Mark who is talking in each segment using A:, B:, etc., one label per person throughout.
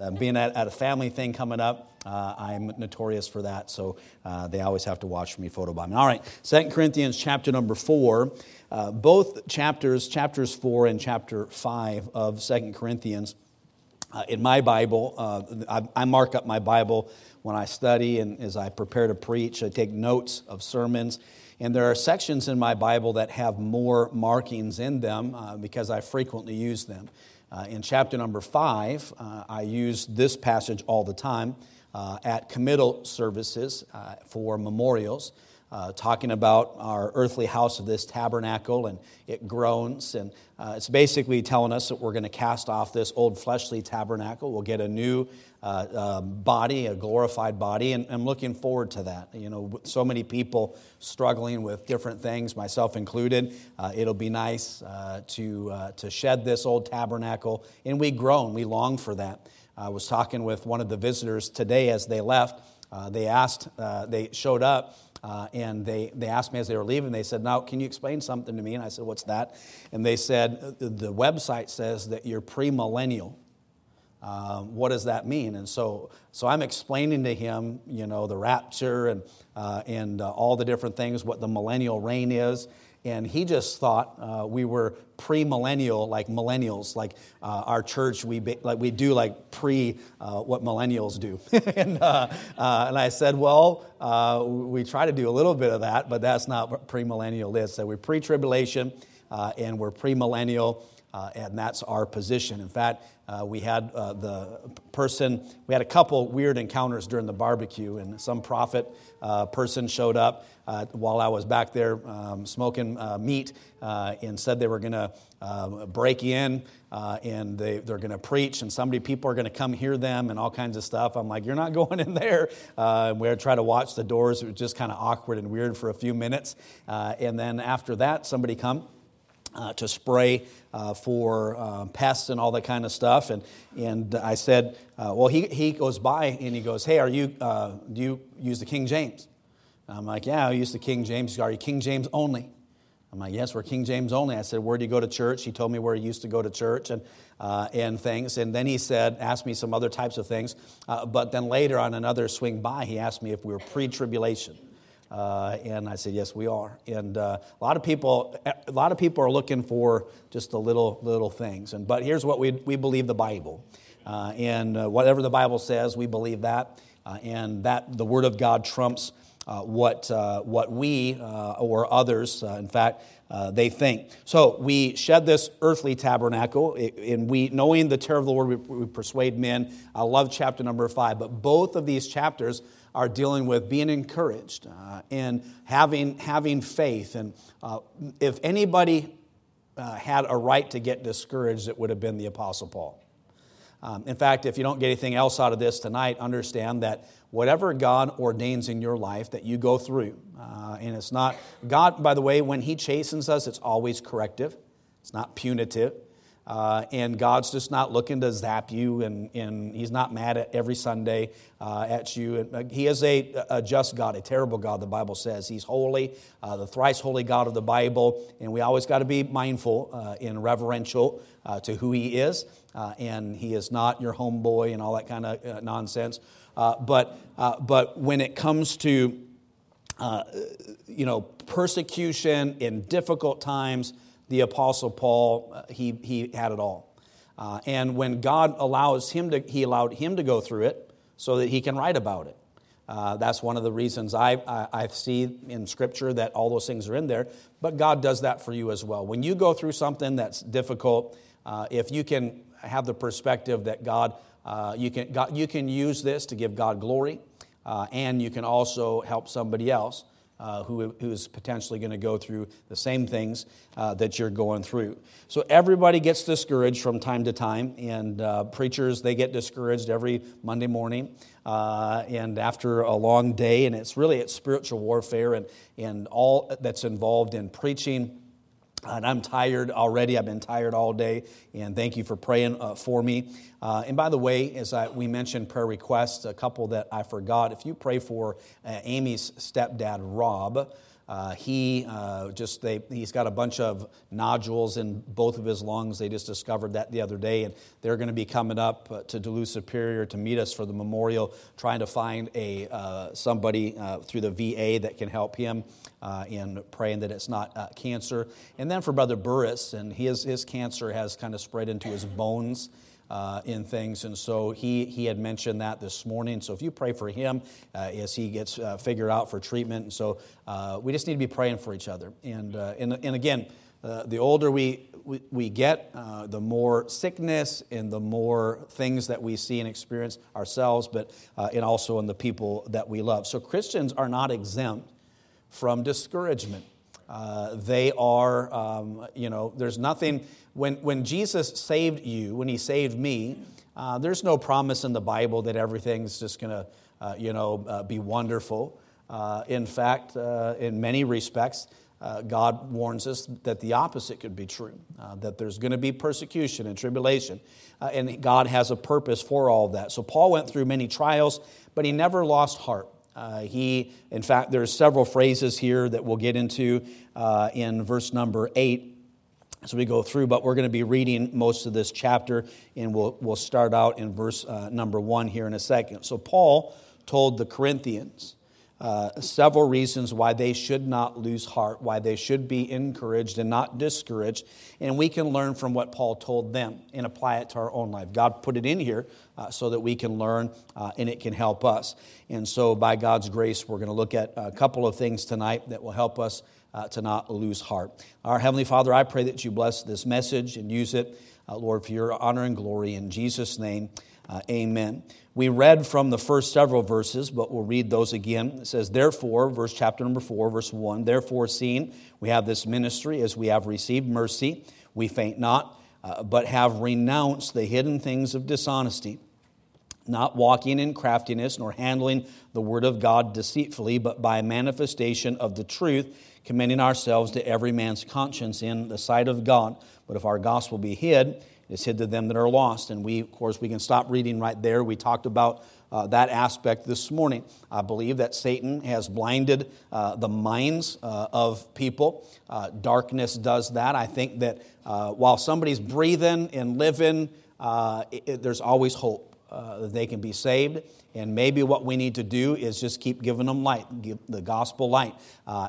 A: Uh, being at, at, a family thing coming up, uh, I'm notorious for that, so uh, they always have to watch me photobombing. All right, Second Corinthians chapter number 4. Uh, both chapters, chapters 4 and chapter 5 of Second Corinthians, uh, in my Bible, uh, I, I, mark up my Bible when I study and as I prepare to preach. I take notes of sermons. And there are sections in my Bible that have more markings in them because I frequently use them. Uh, in chapter number five, uh, I use this passage all the time uh, at committal services uh, for memorials, uh, talking about our earthly house of this tabernacle, and it groans. And uh, it's basically telling us that we're going to cast off this old fleshly tabernacle. We'll get a new uh, um, body, a glorified body, and I'm looking forward to that. You know, so many people struggling with different things, myself included. Uh, it'll be nice uh, to, uh, to shed this old tabernacle, and we groan, we long for that. I was talking with one of the visitors today as they left. Uh, they asked, uh, they showed up. Uh, and they, they asked me as they were leaving, they said, Now, can you explain something to me? And I said, What's that? And they said, The website says that you're premillennial. Um, what does that mean? And so, so I'm explaining to him, you know, the rapture and, uh, and uh, all the different things, what the millennial reign is. And he just thought uh, we were pre-millennial, like millennials, like uh, our church. We be, like we do like pre uh, what millennials do. and, uh, and I said, well, we try to do a little bit of that, but that's not what pre-millennial is. So we're pre-tribulation, and we're pre-millennial. Uh, and that's our position. In fact, uh, we had uh, the person, we had a couple weird encounters during the barbecue, and some prophet uh, person showed up uh, while I was back there um, smoking uh, meat and said they were going to um, break in and they, they're going to preach, and somebody, people are going to come hear them and all kinds of stuff. I'm like, you're not going in there. Uh, we had try to watch the doors. It was just kind of awkward and weird for a few minutes. and then after that, somebody come uh, to spray uh, for uh, pests and all that kind of stuff. And, and I said, uh, well, he, he goes by and he goes, hey, are you, uh, do you use the King James? And I'm like, yeah, I use the King James. Are you King James only? I'm like, yes, we're King James only. I said, where do you go to church? He told me where he used to go to church and, uh, and things. And then he said, asked me some other types of things. but then later on another swing by, he asked me if we were pre-tribulation. Uh, and I said, yes, we are. And uh, a lot of people, a lot of people are looking for just the little, little things. And but here's what we we believe the Bible, uh, and uh, whatever the Bible says, we believe that, uh, and that the Word of God trumps uh, what what we or others, in fact. they think. So we shed this earthly tabernacle, and we, knowing the terror of the Lord, we, we persuade men. I love chapter number five, but both of these chapters are dealing with being encouraged uh, and having, having faith. And uh, if anybody uh, had a right to get discouraged, it would have been the Apostle Paul. Um, in fact, if you don't get anything else out of this tonight, understand that whatever God ordains in your life that you go through, uh, and it's not, God, by the way, when He chastens us, it's always corrective, it's not punitive. Uh, and God's just not looking to zap you, and, and He's not mad at every Sunday uh, at you. And uh, he is a, a, just God, a terrible God, the Bible says. He's holy, uh, the thrice holy God of the Bible, and we always got to be mindful uh, and reverential uh, to who He is. and He is not your homeboy and all that kind of nonsense. but, but when it comes to you know, persecution in difficult times, the Apostle Paul, uh, he, he had it all. Uh, and when God allows him to, he allowed him to go through it so that he can write about it. Uh, that's one of the reasons I, I, I, see in Scripture that all those things are in there. But God does that for you as well. When you go through something that's difficult, uh, if you can have the perspective that God, uh, you, can, God you can use this to give God glory, uh, and you can also help somebody else uh, who, who's potentially going to go through the same things uh, that you're going through. So everybody gets discouraged from time to time, and uh, preachers, they get discouraged every Monday morning uh, and after a long day, and it's really it's spiritual warfare and, and all that's involved in preaching and I'm tired already. I've been tired all day. And thank you for praying uh, for me. Uh, and by the way, as I, we mentioned prayer requests, a couple that I forgot. If you pray for uh, Amy's stepdad, Rob, Uh, he uh, just they, he's got a bunch of nodules in both of his lungs. They just discovered that the other day, and they're going to be coming up uh, to Duluth Superior to meet us for the memorial, trying to find a uh, somebody uh, through the VA that can help him uh, in praying that it's not cancer. And then for Brother Burris, and his his cancer has kind of spread into his bones uh, in things. And so he, he had mentioned that this morning. So if you pray for him uh, as he gets uh, figured out for treatment. And so uh, we just need to be praying for each other. And, uh, and, and again, uh, the older we, we, we get, the more sickness and the more things that we see and experience ourselves, but and also in the people that we love. So Christians are not exempt from discouragement. Uh, they are, um, you know, there's nothing, when, when Jesus saved you, when he saved me, uh, there's no promise in the Bible that everything's just going to, uh, you know, uh, be wonderful. Uh, in fact, in many respects, God warns us that the opposite could be true, that there's going to be persecution and tribulation, and God has a purpose for all that. So Paul went through many trials, but he never lost heart. Uh, he, in fact, there's several phrases here that we'll get into uh, in verse number eight as we go through, but we're going to be reading most of this chapter, and we'll, we'll start out in verse uh, number one here in a second. So, Paul told the Corinthians uh, several reasons why they should not lose heart, why they should be encouraged and not discouraged. And we can learn from what Paul told them and apply it to our own life. God put it in here uh, so that we can learn uh, and it can help us. And so, by God's grace, we're going to look at a couple of things tonight that will help us uh, to not lose heart. Our Heavenly Father, I pray that you bless this message and use it, uh, Lord, for your honor and glory. In Jesus' name, uh, amen. We read from the first several verses, but we'll read those again. It says, Therefore, verse chapter number 4, verse 1, Therefore, seeing we have this ministry as we have received mercy, we faint not, uh, but have renounced the hidden things of dishonesty, not walking in craftiness, nor handling the word of God deceitfully, but by manifestation of the truth, commending ourselves to every man's conscience in the sight of God. But if our gospel be hid, is hid to them that are lost. And we, of course, we can stop reading right there. We talked about uh, that aspect this morning. I believe that Satan has blinded uh, the minds uh, of people. Uh, darkness does that. I think that uh, while somebody's breathing and living, uh, it, it, there's always hope that they can be saved. And maybe what we need to do is just keep giving them light, give the gospel light.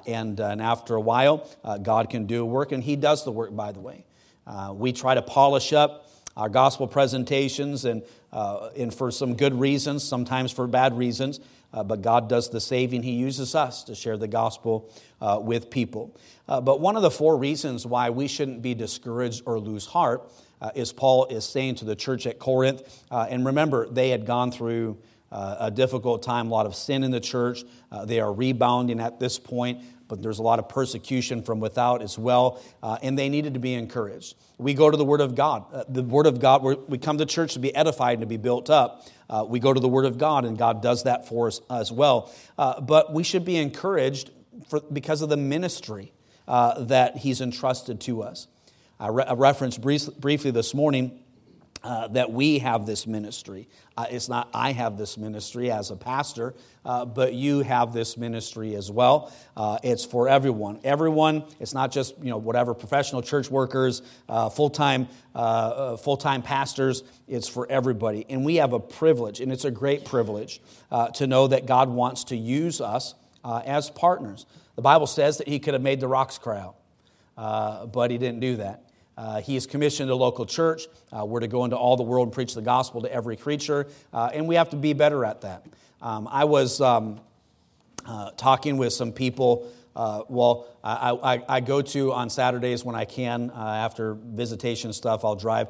A: and, and after a while, God can do work, and He does the work, by the way. Uh, we try to polish up our gospel presentations and, uh, and for some good reasons, sometimes for bad reasons. Uh, but God does the saving. He uses us to share the gospel uh, with people. Uh, but one of the four reasons why we shouldn't be discouraged or lose heart uh, is Paul is saying to the church at Corinth. Uh, and remember, they had gone through uh, a difficult time, a lot of sin in the church. they are rebounding at this point but there's a lot of persecution from without as well, uh, and they needed to be encouraged. We go to the Word of God. Uh, the Word of God, we come to church to be edified and to be built up. Uh, we go to the Word of God, and God does that for us as well. Uh, but we should be encouraged for, because of the ministry uh, that He's entrusted to us. I, re- I referenced brief, briefly this morning uh, that we have this ministry. Uh, it's not I have this ministry as a pastor, uh, but you have this ministry as well. Uh, it's for everyone. Everyone. It's not just you know whatever professional church workers, uh, full time uh, full time pastors. It's for everybody, and we have a privilege, and it's a great privilege to know that God wants to use us as partners. The Bible says that He could have made the rocks cry out, but He didn't do that. Uh, he has commissioned a local church. Uh, we're to go into all the world and preach the gospel to every creature, uh, and we have to be better at that. Um, I was um, uh, talking with some people. Uh, well, I, I, I, go to on Saturdays when I can uh, after visitation stuff. I'll drive.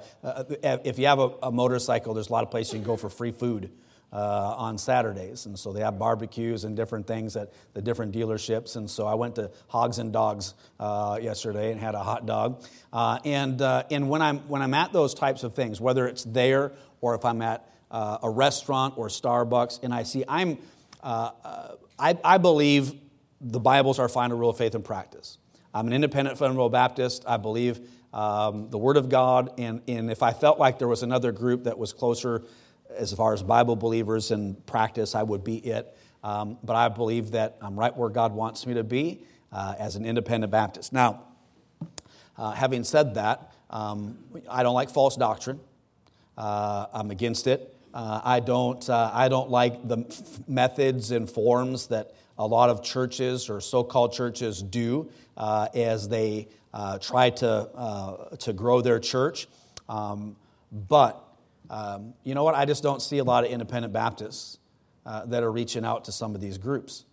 A: if you have a, a, motorcycle, there's a lot of places you can go for free food uh, on Saturdays. And so they have barbecues and different things at the different dealerships. And so I went to Hogs and Dogs uh, yesterday and had a hot dog. Uh, and uh, and when, I'm, when I'm at those types of things, whether it's there or if I'm at uh, a restaurant or Starbucks, and I see I'm, uh, I, I believe the Bible's our final rule of faith and practice. I'm an independent fundamental Baptist. I believe um, the Word of God. And, and if I felt like there was another group that was closer as far as Bible believers and practice, I would be it. Um, but I believe that I'm right where God wants me to be. uh, as an independent Baptist. Now, uh, having said that, um, I don't like false doctrine. Uh, I'm against it. Uh, I, don't, uh, I don't like the methods and forms that a lot of churches or so called churches do uh, as they try to, to grow their church. Um, but um, you know what? I just don't see a lot of independent Baptists that are reaching out to some of these groups.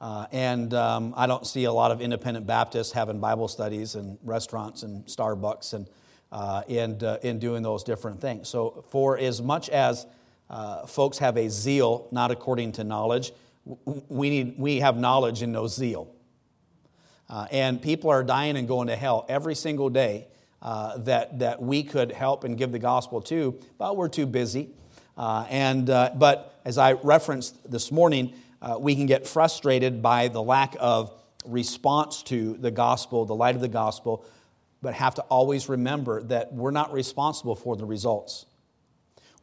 A: Uh, and um, I don't see a lot of independent Baptists having Bible studies and restaurants and Starbucks and, uh, and uh, in doing those different things. So, for as much as uh, folks have a zeal, not according to knowledge, we, need, we have knowledge and no zeal. Uh, and people are dying and going to hell every single day uh, that, that we could help and give the gospel to, but we're too busy. and, but as I referenced this morning, uh, we can get frustrated by the lack of response to the gospel, the light of the gospel, but have to always remember that we're not responsible for the results.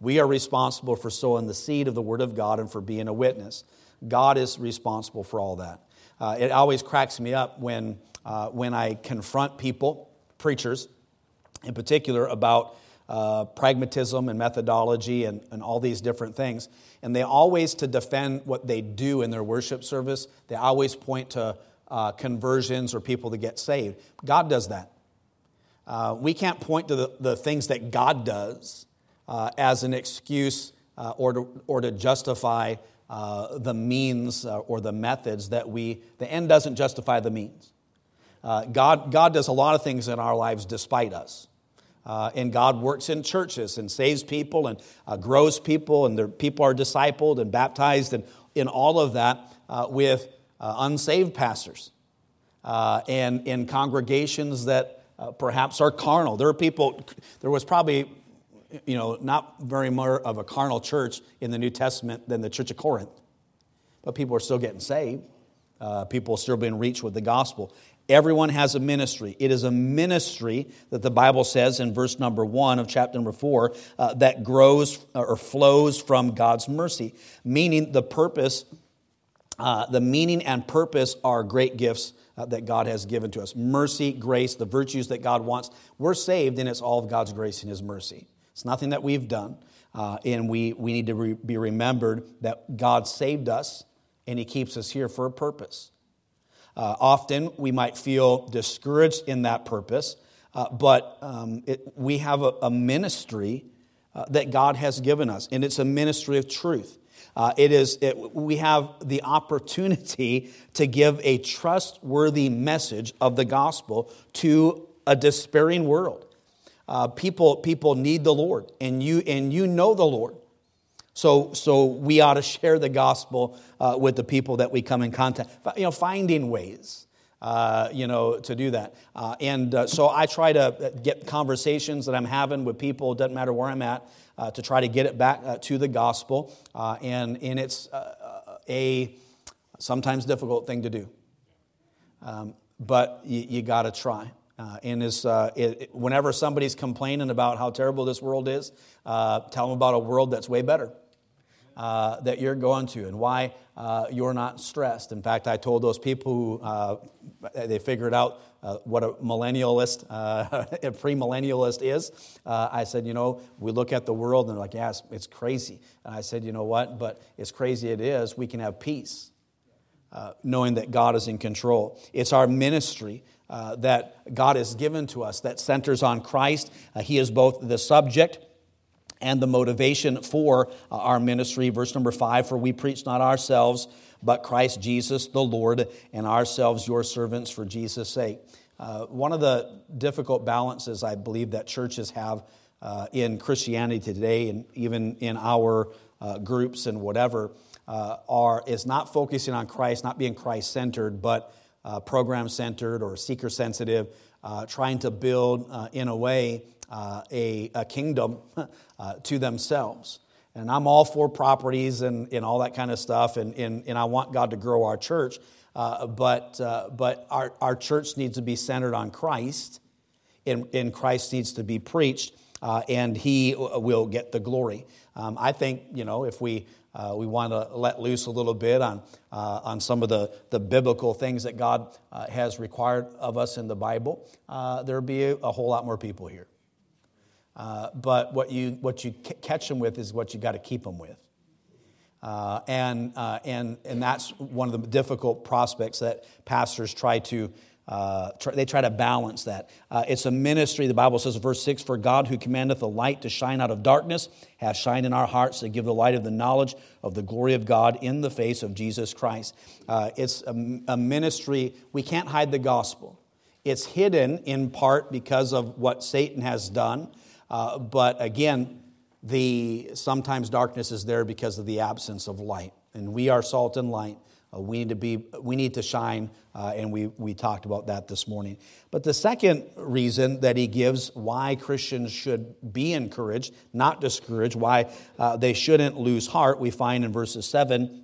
A: We are responsible for sowing the seed of the Word of God and for being a witness. God is responsible for all that. Uh, it always cracks me up when, uh, when I confront people, preachers in particular, about uh, pragmatism and methodology and, and all these different things. And they always, to defend what they do in their worship service, they always point to uh, conversions or people to get saved. God does that. Uh, we can't point to the, the things that God does uh, as an excuse uh, or, to, or to justify uh, the means or the methods that we, the end doesn't justify the means. God, God does a lot of things in our lives despite us. Uh, and God works in churches and saves people and uh, grows people, and their people are discipled and baptized, and in all of that uh, with uh, unsaved pastors uh, and in congregations that uh, perhaps are carnal. There are people, there was probably, you know, not very more of a carnal church in the New Testament than the Church of Corinth, but people are still getting saved. people are still being reached with the gospel. Everyone has a ministry. It is a ministry that the Bible says in verse number one of chapter number four uh, that grows or flows from God's mercy, meaning the purpose, uh, the meaning and purpose are great gifts uh, that God has given to us. Mercy, grace, the virtues that God wants. We're saved, and it's all of God's grace and His mercy. It's nothing that we've done. Uh, and we, we need to re- be remembered that God saved us and He keeps us here for a purpose. Uh, often we might feel discouraged in that purpose, uh, but um, it, we have a, a ministry uh, that God has given us, and it's a ministry of truth. Uh, it is, it, we have the opportunity to give a trustworthy message of the gospel to a despairing world. Uh, people, people need the Lord, and you, and you know the Lord. So, so we ought to share the gospel uh, with the people that we come in contact. You know, finding ways. Uh, you know, to do that. Uh, and uh, so I try to get conversations that I'm having with people, doesn't matter where I'm at, uh, to try to get it back uh, to the gospel. and, and it's a sometimes difficult thing to do. Um, but you, you got to try. Uh, and is, uh, whenever somebody's complaining about how terrible this world is, uh, tell them about a world that's way better uh, that you're going to and why uh, you're not stressed. In fact, I told those people who uh, they figured out uh, what a millennialist, uh, a premillennialist is. Uh, I said, you know, we look at the world and they're like, yes, it's crazy. And I said, you know what? But as crazy it is, we can have peace. knowing that God is in control. It's our ministry that God has given to us that centers on Christ. he is both the subject and the motivation for uh, our ministry. Verse number five For we preach not ourselves, but Christ Jesus the Lord, and ourselves your servants for Jesus' sake. Uh, one of the difficult balances I believe that churches have uh, in Christianity today, and even in our uh, groups and whatever, uh, are is not focusing on Christ, not being Christ centered, but uh, program centered or seeker sensitive, trying to build in a way uh, a, a, kingdom uh, to themselves. And I'm all for properties and, and all that kind of stuff, and, and, and I want God to grow our church. Uh, but uh, but our, our church needs to be centered on Christ, and, and Christ needs to be preached. uh, and He will get the glory. Um, I think, you know, if we uh, we want to let loose a little bit on, uh, on some of the, the biblical things that God uh, has required of us in the Bible. Uh, there'll be a, a, whole lot more people here. Uh, but what you, what you catch them with is what you got to keep them with. Uh, and, and, and that's one of the difficult prospects that pastors try to uh, try, they try to balance that. Uh, it's a ministry, the Bible says, in verse 6 For God who commandeth the light to shine out of darkness hath shined in our hearts to give the light of the knowledge of the glory of God in the face of Jesus Christ. Uh, it's a, a ministry, we can't hide the gospel. It's hidden in part because of what Satan has done. Uh, but again, the, sometimes darkness is there because of the absence of light. And we are salt and light. Uh, we need to be we need to shine uh, and we, we talked about that this morning. But the second reason that he gives why christians should be encouraged not discouraged why uh, they shouldn't lose heart we find in verses 7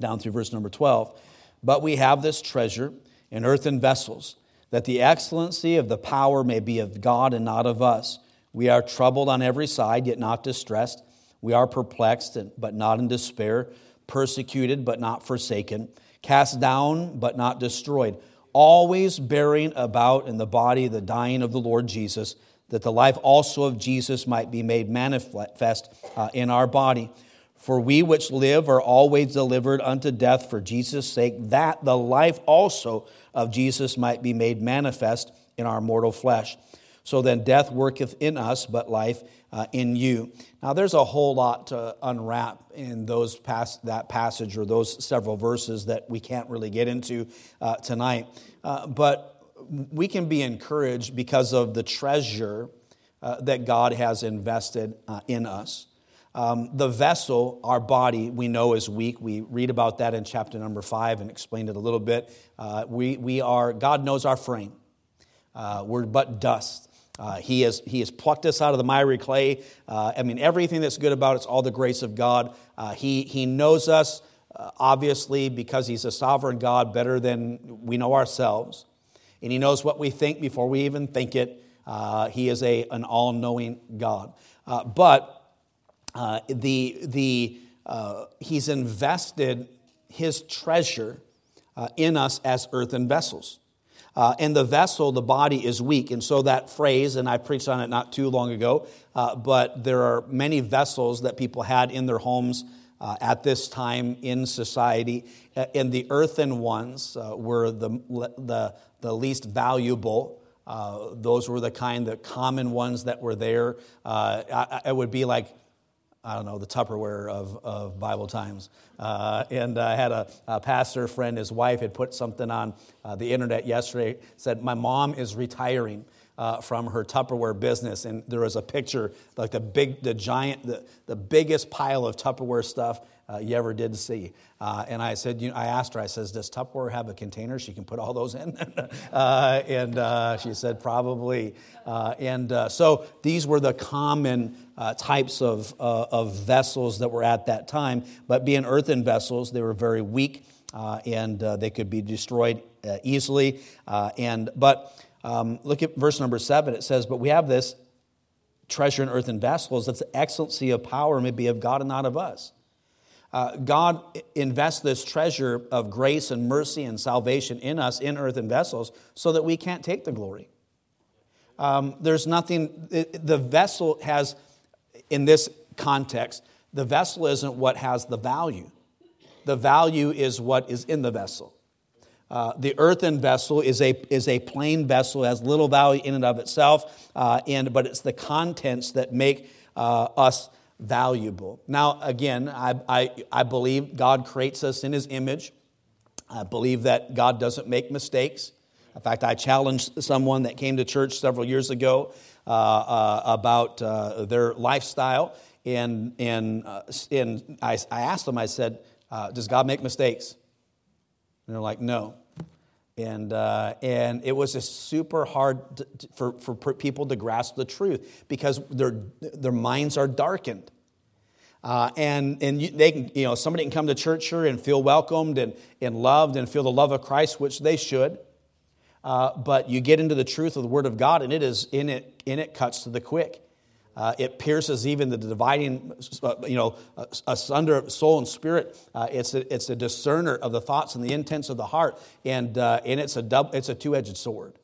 A: down through verse number 12 but we have this treasure in earthen vessels that the excellency of the power may be of god and not of us. We are troubled on every side yet not distressed. We are perplexed but not in despair persecuted but not forsaken, cast down but not destroyed, always bearing about in the body the dying of the Lord Jesus, that the life also of Jesus might be made manifest uh, in our body. For we which live are always delivered unto death for Jesus' sake, that the life also of Jesus might be made manifest in our mortal flesh. So then death worketh in us, but life uh, in you. Now, there's a whole lot to unwrap in those pas- that passage or those several verses that we can't really get into uh, tonight. Uh, but we can be encouraged because of the treasure uh, that God has invested uh, in us. Um, the vessel, our body, we know is weak. We read about that in chapter number five and explained it a little bit. Uh, we, we are, God knows our frame. we're but dust. Uh, he, has, he has plucked us out of the miry clay. Uh, I mean, everything that's good about it's all the grace of God. Uh, he, he knows us, uh, obviously, because He's a sovereign God better than we know ourselves. And He knows what we think before we even think it. Uh, he is a, an all knowing God. Uh, but the, the, He's invested His treasure in us as earthen vessels. Uh, and the vessel, the body, is weak. And so that phrase, and I preached on it not too long ago, uh, but there are many vessels that people had in their homes uh, at this time in society. Uh, and the earthen ones uh, were the, the, the least valuable. Uh, those were the kind, the common ones that were there. it would be like I don't know, the Tupperware of, of Bible times. Uh, and I had a, a, pastor friend, his wife had put something on uh, the internet yesterday, said, My mom is retiring. Uh, from her Tupperware business, and there was a picture, like the big, the giant, the, the biggest pile of Tupperware stuff uh, you ever did see. Uh, and I said, you know, I asked her, I says, does Tupperware have a container she can put all those in? uh, and uh, she said, probably. Uh, and uh, so these were the common types of, of vessels that were at that time. But being earthen vessels, they were very weak and they could be destroyed easily. and but um, look at verse number seven. It says, "But we have this treasure in earthen vessels, that the excellency of power may be of God and not of us." Uh, God invests this treasure of grace and mercy and salvation in us in earthen vessels so that we can't take the glory. Um, there's nothing, the vessel has, in this context, the vessel isn't what has the value. The value is what is in the vessel. Uh, the earthen vessel is a, is a plain vessel, has little value in and of itself, uh, and, but it's the contents that make uh, us valuable. Now, again, I, I, I believe God creates us in His image. I believe that God doesn't make mistakes. In fact, I challenged someone that came to church several years ago uh, uh, about uh, their lifestyle, and, and, uh, and I, I, asked them, I said, uh, Does God make mistakes? And they're like, No. And, uh, and it was just super hard to, for, for people to grasp the truth because their, their minds are darkened. Uh, and and you, they can, you know, somebody can come to church here and feel welcomed and, and loved and feel the love of Christ, which they should. Uh, but you get into the truth of the Word of God, and it is in it, in it cuts to the quick. Uh, it pierces even the dividing, uh, you know, asunder soul and spirit. Uh, it's, a, it's a discerner of the thoughts and the intents of the heart, and, uh, and it's a, dub, it's a two-edged sword.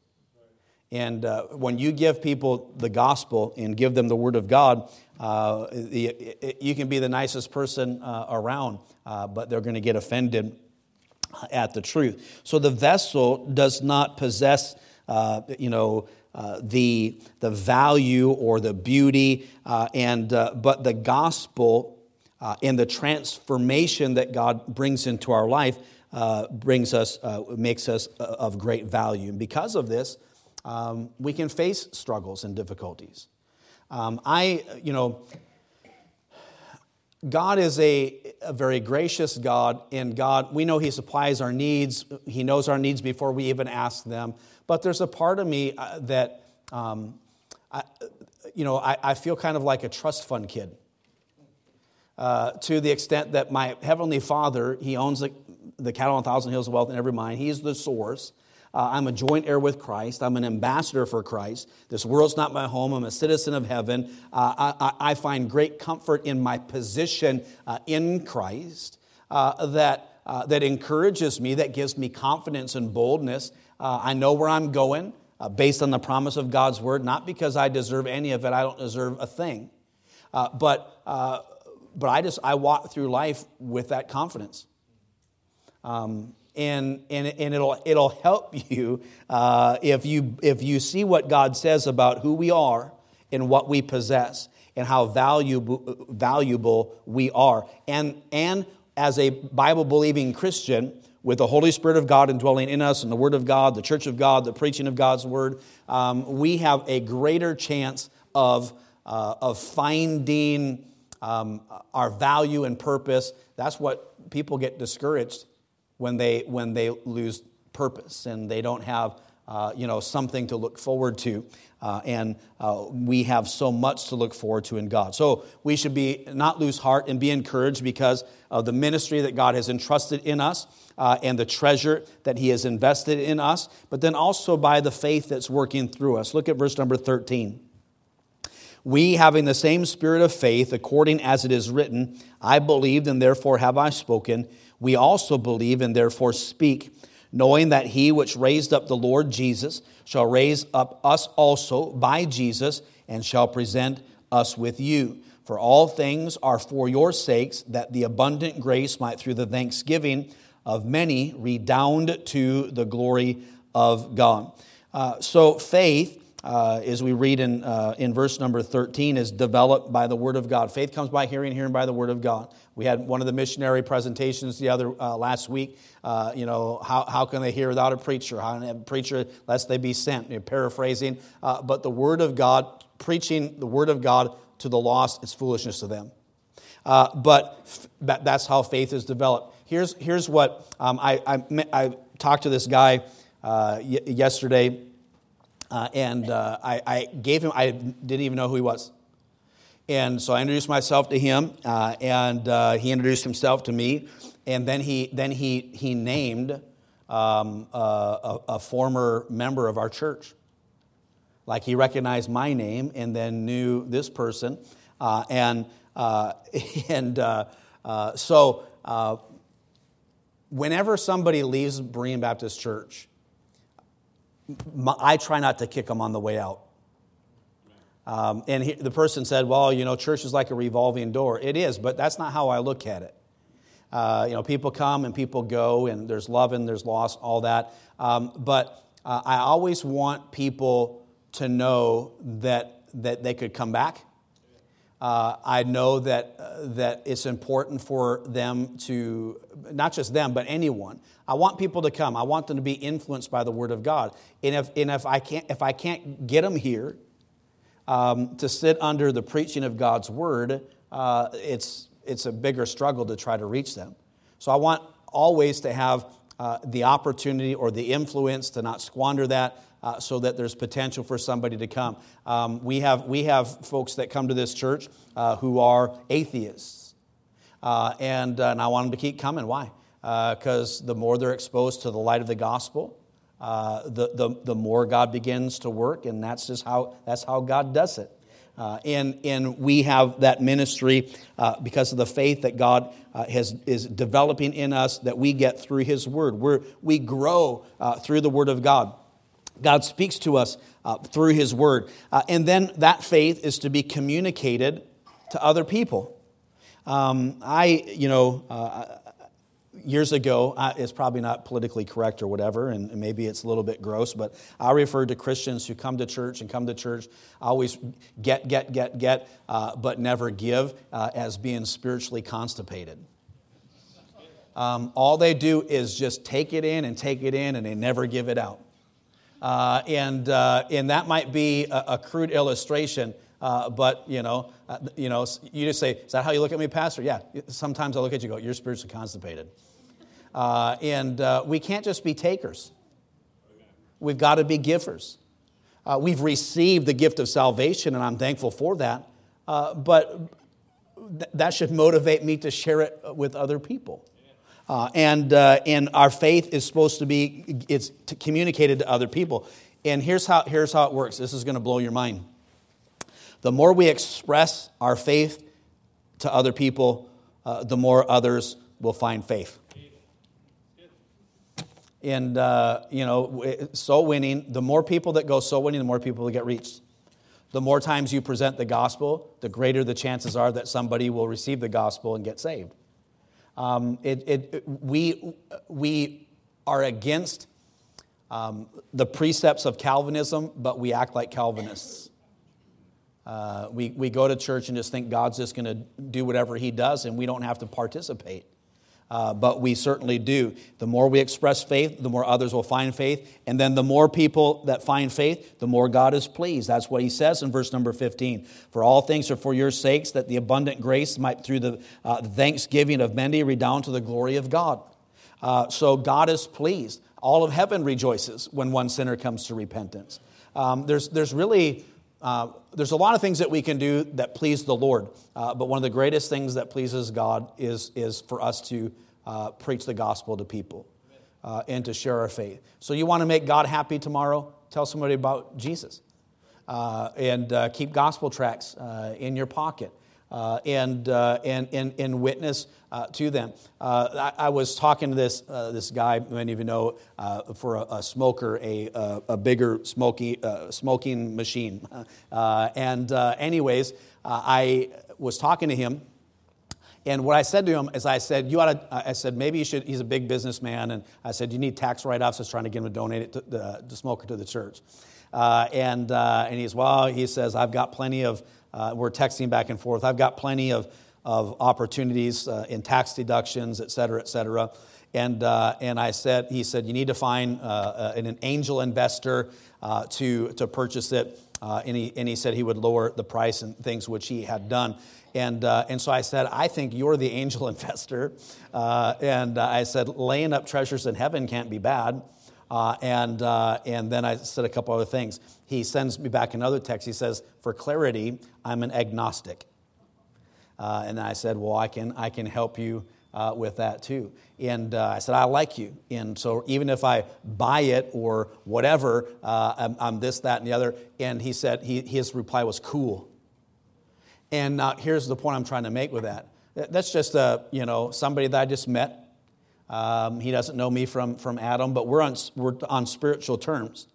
A: And uh, when you give people the gospel and give them the word of God, uh, the, it, you can be the nicest person around, but they're going to get offended at the truth. So the vessel does not possess, you know, uh, the, the value or the beauty, uh, and, uh, but the gospel uh, and the transformation that God brings into our life uh, brings us, makes us of great value. And because of this, um, we can face struggles and difficulties. Um, I, you know, God is a, a, very gracious God, and God, we know He supplies our needs. He knows our needs before we even ask them. But there's a part of me uh, that, um, I, you know, I, I, feel kind of like a trust fund kid. Uh, to the extent that my Heavenly Father, He owns the, the cattle on a thousand hills of wealth in every mine. He's the source. Uh, I'm a joint heir with Christ. I'm an ambassador for Christ. This world's not my home. I'm a citizen of heaven. Uh, I, I, find great comfort in my position uh, in Christ uh, that, uh, that encourages me, that gives me confidence and boldness uh, I know where I'm going uh, based on the promise of God's word, not because I deserve any of it. I don't deserve a thing. Uh, but, uh, but I just, I walk through life with that confidence. Um, and, and, and it'll, it'll help you, uh, if you if you see what God says about who we are and what we possess and how valuable, valuable we are. And, and as a Bible believing Christian, with the Holy Spirit of God indwelling in us and the Word of God, the church of God, the preaching of God's Word, um, we have a greater chance of, uh, of finding um, our value and purpose. That's what people get discouraged when they, when they lose purpose and they don't have uh, you know, something to look forward to. Uh, and uh, we have so much to look forward to in God. So we should be not lose heart and be encouraged because of the ministry that God has entrusted in us uh, and the treasure that He has invested in us, but then also by the faith that's working through us. Look at verse number 13. We, having the same spirit of faith, according as it is written, I believed and therefore have I spoken, we also believe and therefore speak knowing that he which raised up the Lord Jesus shall raise up us also by Jesus and shall present us with you. For all things are for your sakes, that the abundant grace might through the thanksgiving of many redound to the glory of God. Uh, so faith uh, as we read in, uh, in verse number 13, is developed by the Word of God. Faith comes by hearing, hearing by the Word of God. We had one of the missionary presentations the other uh, last week. Uh, you know, how, how can they hear without a preacher? How can a preacher lest they be sent? You're paraphrasing. Uh, but the Word of God, preaching the Word of God to the lost, is foolishness to them. Uh, but f- that, that's how faith is developed. Here's, here's what um, I, I, I, talked to this guy y- yesterday uh, and uh, I, I, gave him, I didn't even know who he was. And so I introduced myself to him, uh, and uh, he introduced himself to me. And then he, then he, he named um, a, a, former member of our church. Like he recognized my name and then knew this person. Uh, and uh, and so whenever somebody leaves Berean Baptist Church, I try not to kick them on the way out. Um, and he, the person said, Well, you know, church is like a revolving door. It is, but that's not how I look at it. Uh, you know, people come and people go, and there's love and there's loss, all that. Um, but uh, I always want people to know that, that they could come back uh, I know that, uh, that it's important for them to, not just them, but anyone. I want people to come. I want them to be influenced by the Word of God. And if, and if, I, can't, if I can't get them here um, to sit under the preaching of God's Word, uh, it's, it's a bigger struggle to try to reach them. So I want always to have uh, the opportunity or the influence to not squander that uh, so that there's potential for somebody to come. Um, we, have, we have folks that come to this church uh, who are atheists. Uh, and, uh, and I want them to keep coming. Why? Because uh, the more they're exposed to the light of the gospel, uh, the, the, the more God begins to work, and that's just how, that's how God does it. Uh, and, and we have that ministry uh, because of the faith that God uh, has, is developing in us that we get through His Word. We're, we grow through the Word of God. God speaks to us uh, through His Word. Uh, and then that faith is to be communicated to other people. Um, I, you know, years ago, it's probably not politically correct or whatever, and maybe it's a little bit gross, but I referred to Christians who come to church and come to church, always get, get, get, get, uh, but never give, uh, as being spiritually constipated. Um, all they do is just take it in and take it in, and they never give it out. Uh, and, uh, and that might be a, a crude illustration, uh, but you know, uh, you know, you just say, "Is that how you look at me, Pastor?" Yeah. Sometimes I look at you, go, "You're spiritually constipated." Uh, and uh, we can't just be takers, we've got to be givers. We've received the gift of salvation, and I'm thankful for that. But th- that should motivate me to share it with other people. Uh, and, uh, and our faith is supposed to be it's communicated to other people. And here's how, here's how it works. This is going to blow your mind. The more we express our faith to other people, the more others will find faith. And, uh, you know, soul winning, the more people that go soul winning, the more people that get reached. The more times you present the gospel, the greater the chances are that somebody will receive the gospel and get saved. Um, it, it, we, we are against um, the precepts of Calvinism, but we act like Calvinists. Uh, we, we go to church and just think God's just going to do whatever He does, and we don't have to participate uh, but we certainly do. The more we express faith, the more others will find faith. And then the more people that find faith, the more God is pleased. That's what he says in verse number 15. For all things are for your sakes, that the abundant grace might, through the uh, thanksgiving of many, redound to the glory of God. Uh, so God is pleased. All of heaven rejoices when one sinner comes to repentance. Um, there's, there's really uh, there's a lot of things that we can do that please the Lord, uh, but one of the greatest things that pleases God is, is for us to uh, preach the gospel to people uh, and to share our faith. So, you want to make God happy tomorrow? Tell somebody about Jesus. Uh, and keep gospel tracts in your pocket. Uh, and, uh, and, and, and witness uh, to them. I, I, was talking to this, this guy, many of you know, for a, a, smoker, a, a bigger smoky, smoking machine. and, anyways, I was talking to him. And what I said to him is, I said, you ought to, I said, maybe you should, he's a big businessman. And I said, you need tax write offs. I was trying to get him to donate it to the, the smoker to the church. Uh, and, uh, and he's, well, he says, I've got plenty of uh, we're texting back and forth. I've got plenty of, of opportunities uh, in tax deductions, et cetera, et cetera. And, uh, and I said, he said, you need to find uh, uh, an angel investor uh, to, to purchase it. and, he, and he said he would lower the price and things which he had done. And, and so I said, I think you're the angel investor. and I said, laying up treasures in heaven can't be bad. Uh, and, uh, and then I said a couple other things. He sends me back another text. He says, For clarity, I'm an agnostic. Uh, and I said, Well, I can, I can help you uh, with that too. And uh, I said, I like you. And so even if I buy it or whatever, uh, I'm, I'm, this, that, and the other. And he said, he, his reply was cool. And here's the point I'm trying to make with that. That's just a, you know, somebody that I just met um, he doesn't know me from, from Adam, but we're on, we're on spiritual terms.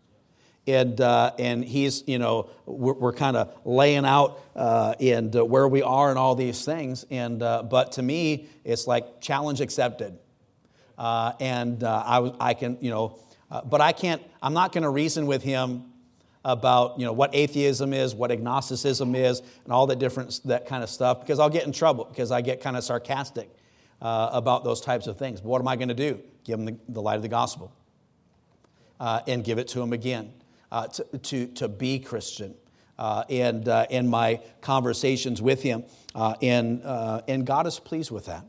A: And, uh, and he's, you know, we're, we're kind of laying out uh, and uh, where we are and all these things. And, uh, but to me, it's like challenge accepted. Uh, and uh, I, I can, you know, but I can't, I'm not going to reason with him about, you know, what atheism is, what agnosticism is, and all the different, that kind of stuff, because I'll get in trouble because I get kind of sarcastic uh, about those types of things. What am I going to do? Give them the, the light of the gospel uh, and give it to them again uh, to, to, to, be Christian. Uh, and uh, in my conversations with him, uh, and, and God is pleased with that.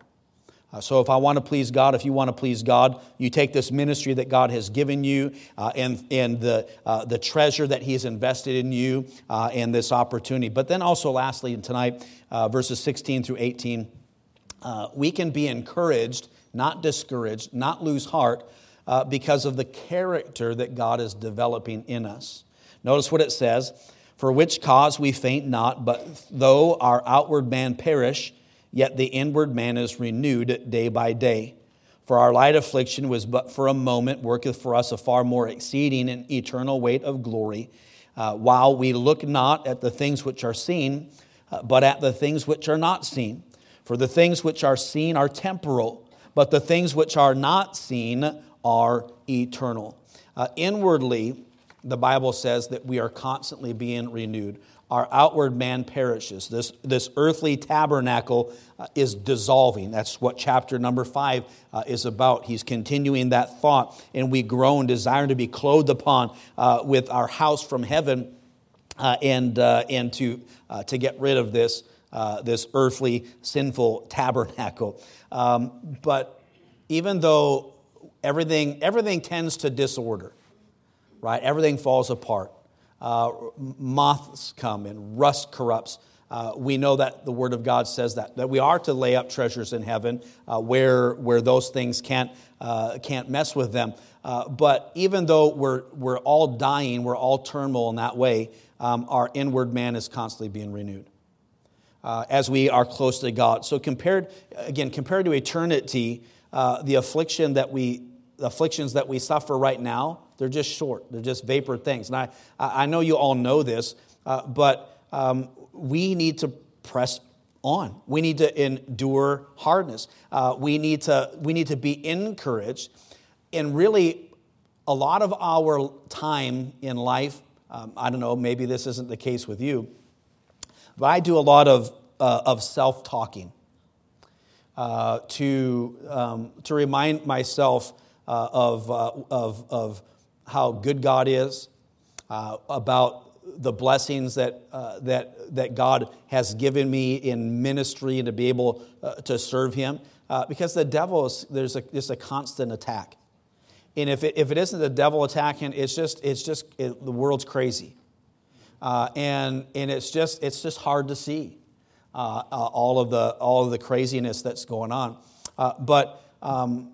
A: so, if I want to please God, if you want to please God, you take this ministry that God has given you and, and the, the treasure that He has invested in you and this opportunity. But then also, lastly, tonight, verses 16 through 18 uh, we can be encouraged, not discouraged, not lose heart uh, because of the character that God is developing in us. Notice what it says For which cause we faint not, but though our outward man perish, yet the inward man is renewed day by day. For our light affliction was but for a moment, worketh for us a far more exceeding and eternal weight of glory, uh, while we look not at the things which are seen, uh, but at the things which are not seen. For the things which are seen are temporal, but the things which are not seen are eternal. Uh, inwardly, the Bible says that we are constantly being renewed. Our outward man perishes. This, this earthly tabernacle uh, is dissolving. That's what chapter number five uh, is about. He's continuing that thought. And we groan, desiring to be clothed upon uh, with our house from heaven uh, and, uh, and to, to get rid of this, this earthly sinful tabernacle. Um, but even though everything, everything tends to disorder, right? Everything falls apart. Uh, moths come and rust corrupts. Uh, we know that the Word of God says that, that we are to lay up treasures in heaven uh, where, where those things can't, uh, can't mess with them. Uh, but even though we're, we're all dying, we're all terminal in that way, um, our inward man is constantly being renewed. Uh, as we are close to God. So compared, again, compared to eternity, the affliction that we, the afflictions that we suffer right now, they're just short. They're just vapor things. And I, I know you all know this, uh, but um, we need to press on. We need to endure hardness. Uh, we, need to, we need to be encouraged. And really, a lot of our time in life, um, I don't know, maybe this isn't the case with you, but I do a lot of, uh, of self talking uh, to, um, to remind myself uh, of, uh, of, of how good God is, uh, about the blessings that, uh, that, that God has given me in ministry and to be able uh, to serve Him. Uh, because the devil is, there's a, just a constant attack. And if it, if it isn't the devil attacking, it's just, it's just it, the world's crazy. Uh, and, and it's just, it's just hard to see uh, all, of the, all of the craziness that's going on. but um,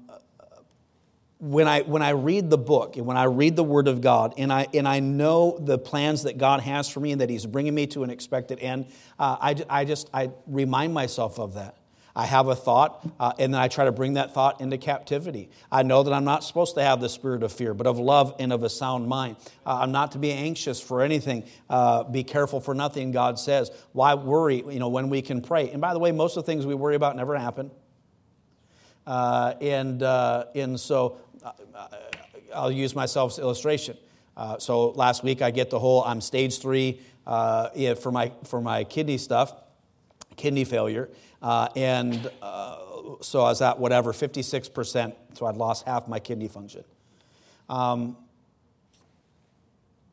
A: when I, when I read the book and when I read the Word of God and I, and I know the plans that God has for me and that He's bringing me to an expected end, uh, I, I just I remind myself of that. I have a thought, uh, and then I try to bring that thought into captivity. I know that I'm not supposed to have the spirit of fear, but of love and of a sound mind. Uh, I'm not to be anxious for anything. Uh, be careful for nothing, God says. Why worry, you know, when we can pray? And by the way, most of the things we worry about never happen. Uh, and, uh, and so I'll use myself as illustration. Uh, so last week I get the whole I'm stage three uh, for my for my kidney stuff, kidney failure, uh, and uh, so I was at whatever 56 percent. So I'd lost half my kidney function. Um,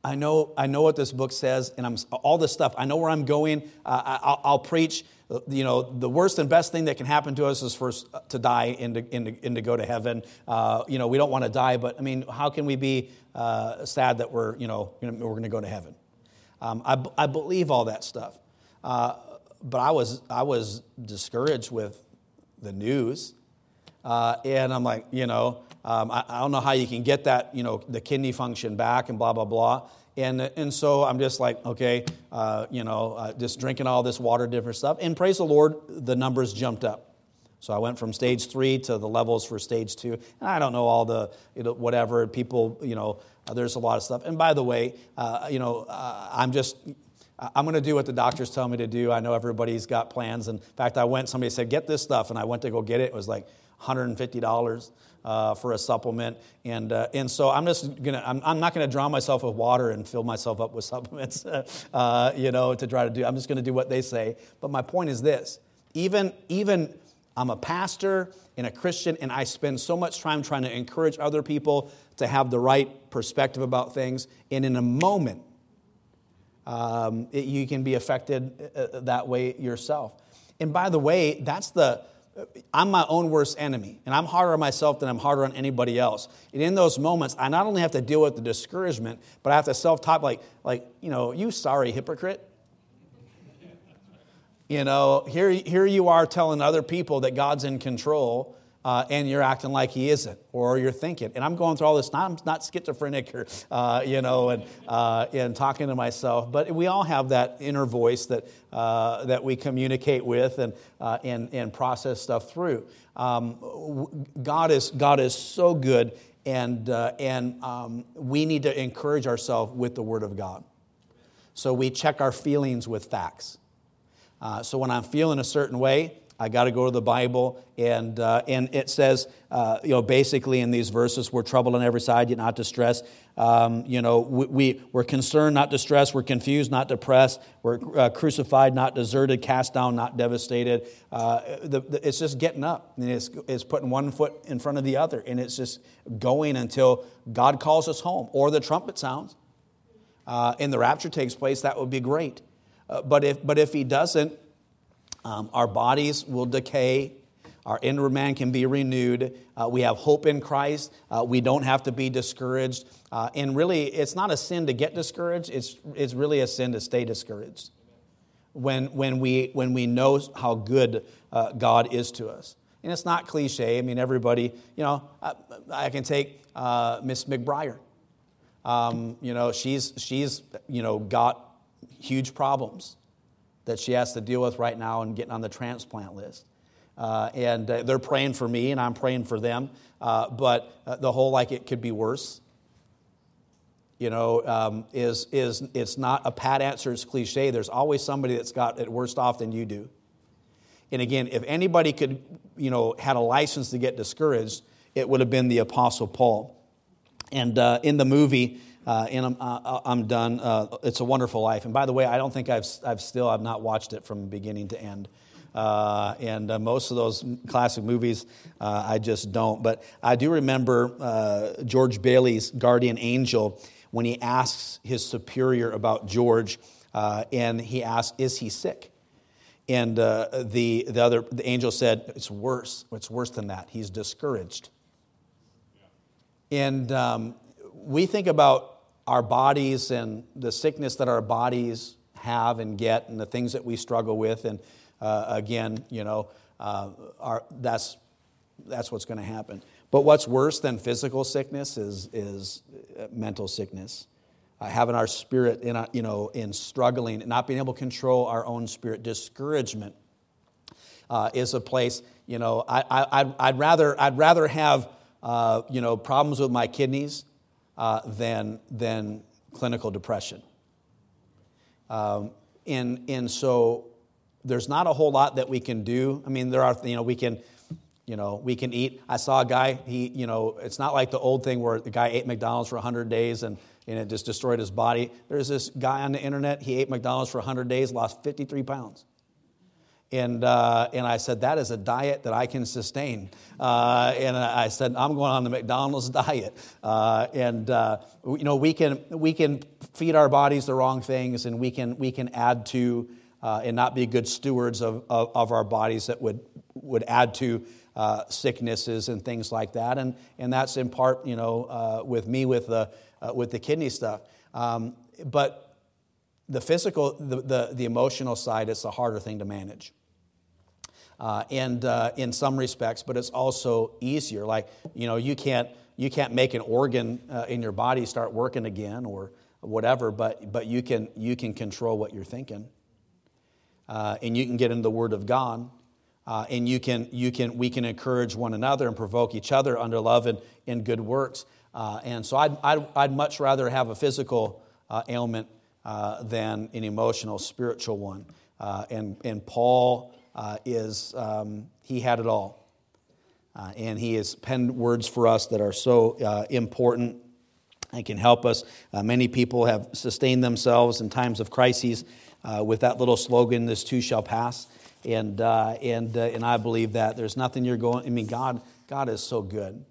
A: I know, I know what this book says, and I'm all this stuff. I know where I'm going. Uh, I'll, I'll, preach. You know, the worst and best thing that can happen to us is us to die and to, and to, and to go to heaven. Uh, you know, we don't want to die, but I mean, how can we be uh, sad that we're, you know, we're going to go to heaven? Um, I, I believe all that stuff, uh, but I was, I was discouraged with the news, uh, and I'm like, you know. Um, I, I, don't know how you can get that, you know, the kidney function back and blah, blah, blah. And, and so I'm just like, okay, uh, you know, uh, just drinking all this water, different stuff. And praise the Lord, the numbers jumped up. So I went from stage three to the levels for stage two. And I don't know all the, you know, whatever, people, you know, uh, there's a lot of stuff. And by the way, uh, you know, uh, I'm just, I'm going to do what the doctors tell me to do. I know everybody's got plans. And in fact, I went, somebody said, get this stuff. And I went to go get it. It was like $150 uh, for a supplement. And, uh, and so I'm just going to, I'm, I'm, not going to drown myself with water and fill myself up with supplements, uh, you know, to try to do, I'm just going to do what they say. But my point is this even, even I'm a pastor and a Christian, and I spend so much time trying to encourage other people to have the right perspective about things. And in a moment, um, it, you can be affected uh, that way yourself. And by the way, that's the I'm my own worst enemy, and I'm harder on myself than I'm harder on anybody else. And in those moments, I not only have to deal with the discouragement, but I have to self-talk like, like, you know, you sorry hypocrite. You know, here, here you are telling other people that God's in control, uh, and you're acting like he isn't, or you're thinking. And I'm going through all this. Not, I'm not schizophrenic, or uh, you know, and uh, and talking to myself. But we all have that inner voice that uh, that we communicate with and uh, and and process stuff through. Um, God is God is so good, and uh, and um, we need to encourage ourselves with the Word of God. So we check our feelings with facts. so when I'm feeling a certain way, I got to go to the Bible, and, uh, and it says, uh, you know, basically in these verses, we're troubled on every side, yet not distressed. Um, you know, we, we, we're concerned, not distressed. We're confused, not depressed. We're uh, crucified, not deserted, cast down, not devastated. Uh, the, the, it's just getting up. And it's, it's putting one foot in front of the other, and it's just going until God calls us home or the trumpet sounds uh, and the rapture takes place. That would be great. Uh, but, if, but if He doesn't, um, our bodies will decay. Our inner man can be renewed. Uh, we have hope in Christ. Uh, we don't have to be discouraged. Uh, and really, it's not a sin to get discouraged, it's, it's really a sin to stay discouraged when, when, we, when we know how good uh, God is to us. And it's not cliche. I mean, everybody, you know, I, I can take uh, Miss McBriar. Um, you know, she's, she's, you know, got huge problems that she has to deal with right now and getting on the transplant list. Uh, and uh, they're praying for me, and I'm praying for them. Uh, but uh, the whole like it could be worse, you know, um, is, is it's not a pat answer, it's cliche. There's always somebody that's got it worse off than you do. And again, if anybody could, you know, had a license to get discouraged, it would have been the Apostle Paul. And uh, in the movie, uh, and I'm, uh, I'm done. Uh, it's a Wonderful Life. And by the way, I don't think I've, I've still I've not watched it from beginning to end. Uh, and uh, most of those classic movies, uh, I just don't. But I do remember George Bailey's Guardian Angel when he asks his superior about George, and he asks, "Is he sick?" And the the other the angel said, "It's worse. It's worse than that. He's discouraged." And um, we think about our bodies and the sickness that our bodies have and get and the things that we struggle with. And uh, again, you know, uh, our, that's, that's what's going to happen. But what's worse than physical sickness is, is uh, mental sickness. Uh, having our spirit in, a, you know, in struggling, not being able to control our own spirit, discouragement uh, is a place, you know, I, I, I'd, rather, I'd rather have, uh, you know, problems with my kidneys uh, than, than clinical depression. Um, and, and so there's not a whole lot that we can do. I mean, there are, you know, we can, you know, we can eat. I saw a guy, he, you know, it's not like the old thing where the guy ate McDonald's for 100 days and, and it just destroyed his body. There's this guy on the internet, he ate McDonald's for 100 days, lost 53 pounds. And, uh, and I said, that is a diet that I can sustain. Uh, and I said, I'm going on the McDonald's diet. Uh, and, uh, you know, we can, we can feed our bodies the wrong things and we can, we can add to uh, and not be good stewards of, of, of, our bodies that would, would add to uh, sicknesses and things like that. And, and that's in part, you know, with me with the, with the kidney stuff. Um, but the physical, the, the, the emotional side is the harder thing to manage uh, and uh, in some respects, but it's also easier. Like you know, you can't you can't make an organ uh, in your body start working again or whatever, but but you can you can control what you're thinking, uh, and you can get into the Word of God. Uh, and you can, you can, we can encourage one another and provoke each other under love and in good works. Uh, and so I'd, I'd, I'd, much rather have a physical ailment than an emotional, spiritual one. and, and Paul uh, is um, he had it all. Uh, and he has penned words for us that are so uh, important and can help us. Uh, many people have sustained themselves in times of crises uh, with that little slogan, This too shall pass. And, uh, and, and I believe that there's nothing you're going, I mean, God, God is so good.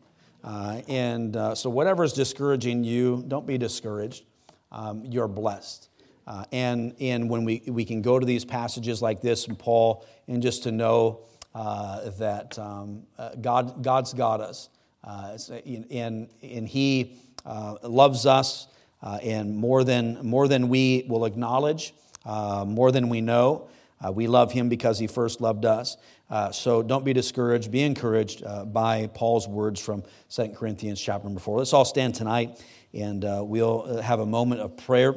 A: and so, whatever is discouraging you, don't be discouraged. Um, you're blessed. Uh, and, and when we, we can go to these passages like this and Paul, and just to know uh, that um, uh, God, God's got us, uh, and, and He uh, loves us, uh, and more than, more than we will acknowledge, more than we know. Uh, we love him because he first loved us. Uh, so don't be discouraged. Be encouraged uh, by Paul's words from 2 Corinthians chapter number 4. Let's all stand tonight and uh, we'll have a moment of prayer.